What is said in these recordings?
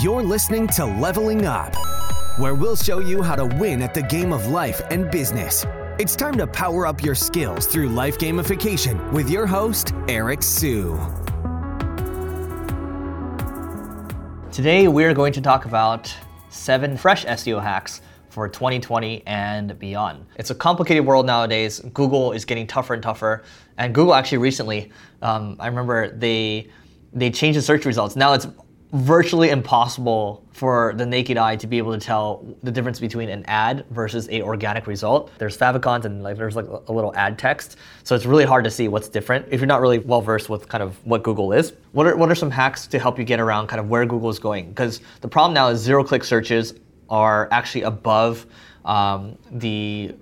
You're listening to Leveling Up, where we'll show you how to win at the game of life and business. It's time to power up your skills through life gamification with your host, Eric Siu. Today, we're going to talk about seven fresh SEO hacks for 2020 and beyond. It's a complicated world nowadays. Google is getting tougher and tougher. And Google actually recently, um, I remember they they changed the search results. Now it's virtually impossible for the naked eye to be able to tell the difference between an ad versus a organic result. There's favicons and like there's like a little ad text, so it's really hard to see what's different if you're not really well versed with kind of what Google is. What are what are some hacks to help you get around kind of where Google is going? Because the problem now is zero click searches are actually above um, the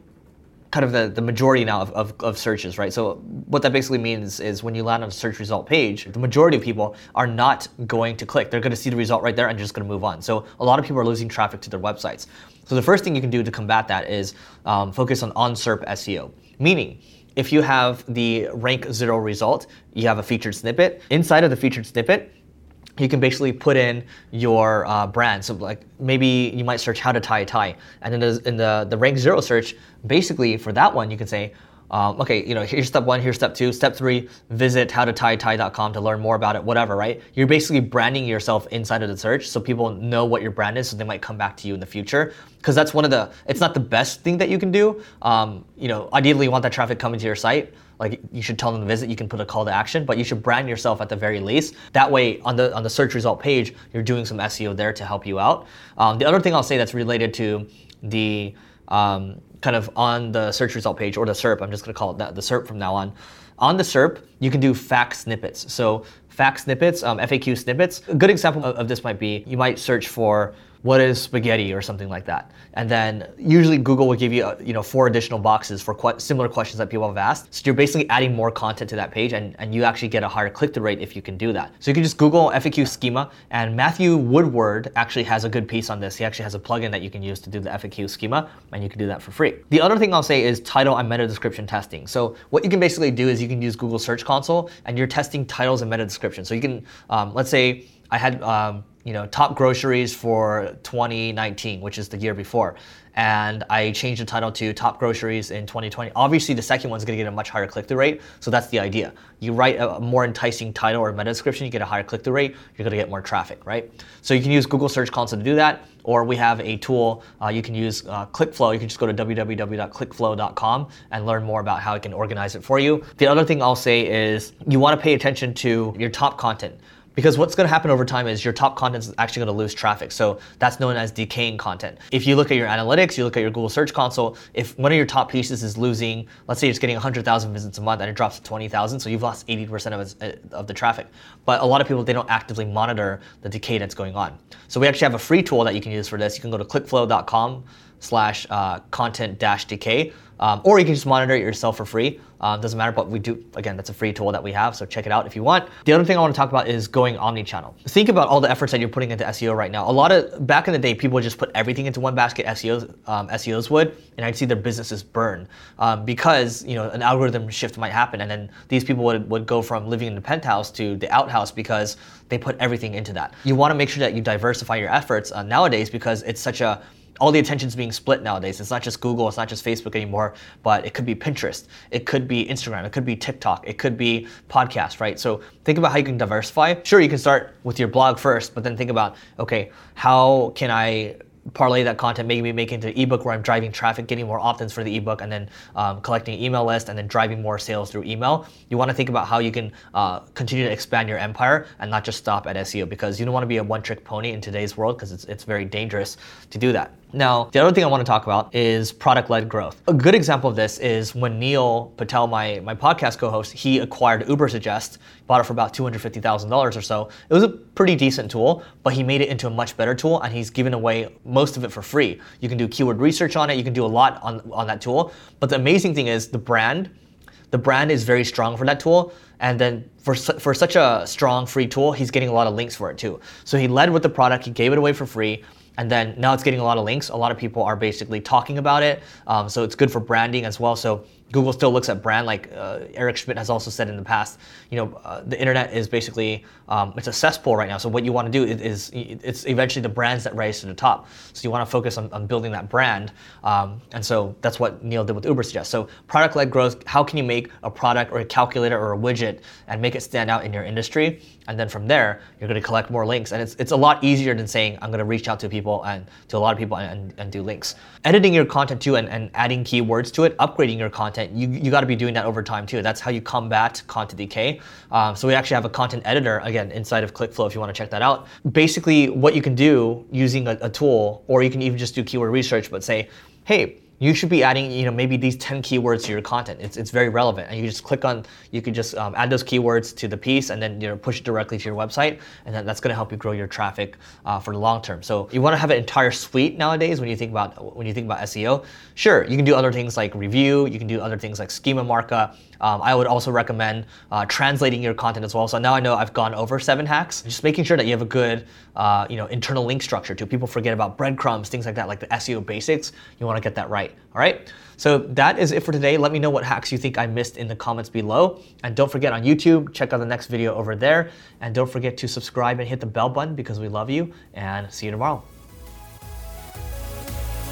kind of the, the majority now of, of, of, searches, right? So what that basically means is when you land on a search result page, the majority of people are not going to click. They're going to see the result right there and just going to move on. So a lot of people are losing traffic to their websites. So the first thing you can do to combat that is um, focus on on-SERP SEO, meaning if you have the rank zero result, you have a featured snippet. Inside of the featured snippet, you can basically put in your uh, brand. So like maybe you might search how to tie a tie, and then in the the rank zero search, basically for that one you can say. Um, okay, you know, here's step one, here's step two. Step three, visit howtotietie.com to learn more about it, whatever, right? You're basically branding yourself inside of the search so people know what your brand is so they might come back to you in the future. Because that's one of the, it's not the best thing that you can do. Um, you know, ideally you want that traffic coming to your site like you should tell them to visit. You can put a call to action, but you should brand yourself at the very least. That way, on the on the search result page, you're doing some SEO there to help you out. Um, the other thing I'll say that's related to the um, kind of on the search result page or the SERP. I'm just going to call it that the SERP from now on. On the SERP, you can do fact snippets. So fact snippets, um, FAQ snippets. A good example of, of this might be you might search for what is spaghetti or something like that. And then usually Google will give you, uh, you know, four additional boxes for quite similar questions that people have asked. So you're basically adding more content to that page and, and you actually get a higher click-through rate if you can do that. So you can just Google FAQ schema and Matthew Woodward actually has a good piece on this. He actually has a plugin that you can use to do the FAQ schema and you can do that for free. The other thing I'll say is title and meta description testing. So what you can basically do is you can use Google Search Console and you're testing titles and meta description. So you can, um, let's say I had um, you know, top groceries for 2019, which is the year before. And I changed the title to top groceries in 2020. Obviously, the second one's gonna get a much higher click through rate. So that's the idea. You write a more enticing title or meta description, you get a higher click through rate, you're gonna get more traffic, right? So you can use Google Search Console to do that, or we have a tool uh, you can use uh, ClickFlow. You can just go to www.clickflow.com and learn more about how it can organize it for you. The other thing I'll say is you wanna pay attention to your top content. Because what's going to happen over time is your top content is actually going to lose traffic. So that's known as decaying content. If you look at your analytics, you look at your Google Search Console, if one of your top pieces is losing, let's say it's getting 100,000 visits a month and it drops to 20,000, so you've lost 80% of, uh, of the traffic. But a lot of people, they don't actively monitor the decay that's going on. So we actually have a free tool that you can use for this. You can go to clickflow.com slash uh, content dash decay. Um, or you can just monitor it yourself for free. Um, doesn't matter, but we do, again, that's a free tool that we have, so check it out if you want. The other thing I want to talk about is going omni-channel. Think about all the efforts that you're putting into SEO right now. A lot of, back in the day, people would just put everything into one basket, SEOs, um, SEOs would, and I'd see their businesses burn um, because, you know, an algorithm shift might happen, and then these people would, would go from living in the penthouse to the outhouse because they put everything into that. You want to make sure that you diversify your efforts uh, nowadays because it's such a all the attention is being split nowadays. It's not just Google, it's not just Facebook anymore, but it could be Pinterest, it could be Instagram, it could be TikTok, it could be podcast, right? So think about how you can diversify. Sure, you can start with your blog first, but then think about, okay, how can I parlay that content, maybe make into ebook where I'm driving traffic, getting more opt-ins for the ebook, and then um, collecting email list, and then driving more sales through email. You want to think about how you can uh, continue to expand your empire and not just stop at SEO because you don't want to be a one-trick pony in today's world because it's, it's very dangerous to do that. Now, the other thing I want to talk about is product-led growth. A good example of this is when Neil Patel, my, my podcast co-host, he acquired Ubersuggest, bought it for about $250,000 or so. It was a pretty decent tool, but he made it into a much better tool and he's given away most of it for free. You can do keyword research on it, you can do a lot on, on that tool. But the amazing thing is the brand, the brand is very strong for that tool. And then for, for such a strong free tool, he's getting a lot of links for it too. So he led with the product, he gave it away for free and then now it's getting a lot of links. A lot of people are basically talking about it. Um, so it's good for branding as well. So Google still looks at brand, like uh, Eric Schmidt has also said in the past. You know, uh, the internet is basically um, it's a cesspool right now. So what you want to do is, is, it's eventually the brands that rise to the top. So you want to focus on, on building that brand, um, and so that's what Neil did with Ubersuggest. So product-led growth. How can you make a product or a calculator or a widget and make it stand out in your industry? And then from there, you're going to collect more links, and it's it's a lot easier than saying I'm going to reach out to people and to a lot of people and, and, and do links. Editing your content too and, and adding keywords to it, upgrading your content. You you got to be doing that over time too. That's how you combat content decay. Um, so we actually have a content editor again inside of ClickFlow if you want to check that out. Basically, what you can do using a, a tool, or you can even just do keyword research, but say, hey you should be adding, you know, maybe these 10 keywords to your content. It's, it's very relevant. And you just click on, you can just um, add those keywords to the piece and then, you know, push it directly to your website. And then that's going to help you grow your traffic uh, for the long term. So you want to have an entire suite nowadays when you think about, when you think about SEO. Sure, you can do other things like review. You can do other things like schema markup. Um, I would also recommend uh, translating your content as well. So now I know I've gone over seven hacks. Just making sure that you have a good, uh, you know, internal link structure too. People forget about breadcrumbs, things like that, like the SEO basics. You want to get that right. All right. So that is it for today. Let me know what hacks you think I missed in the comments below. And don't forget on YouTube, check out the next video over there. And don't forget to subscribe and hit the bell button because we love you. And see you tomorrow.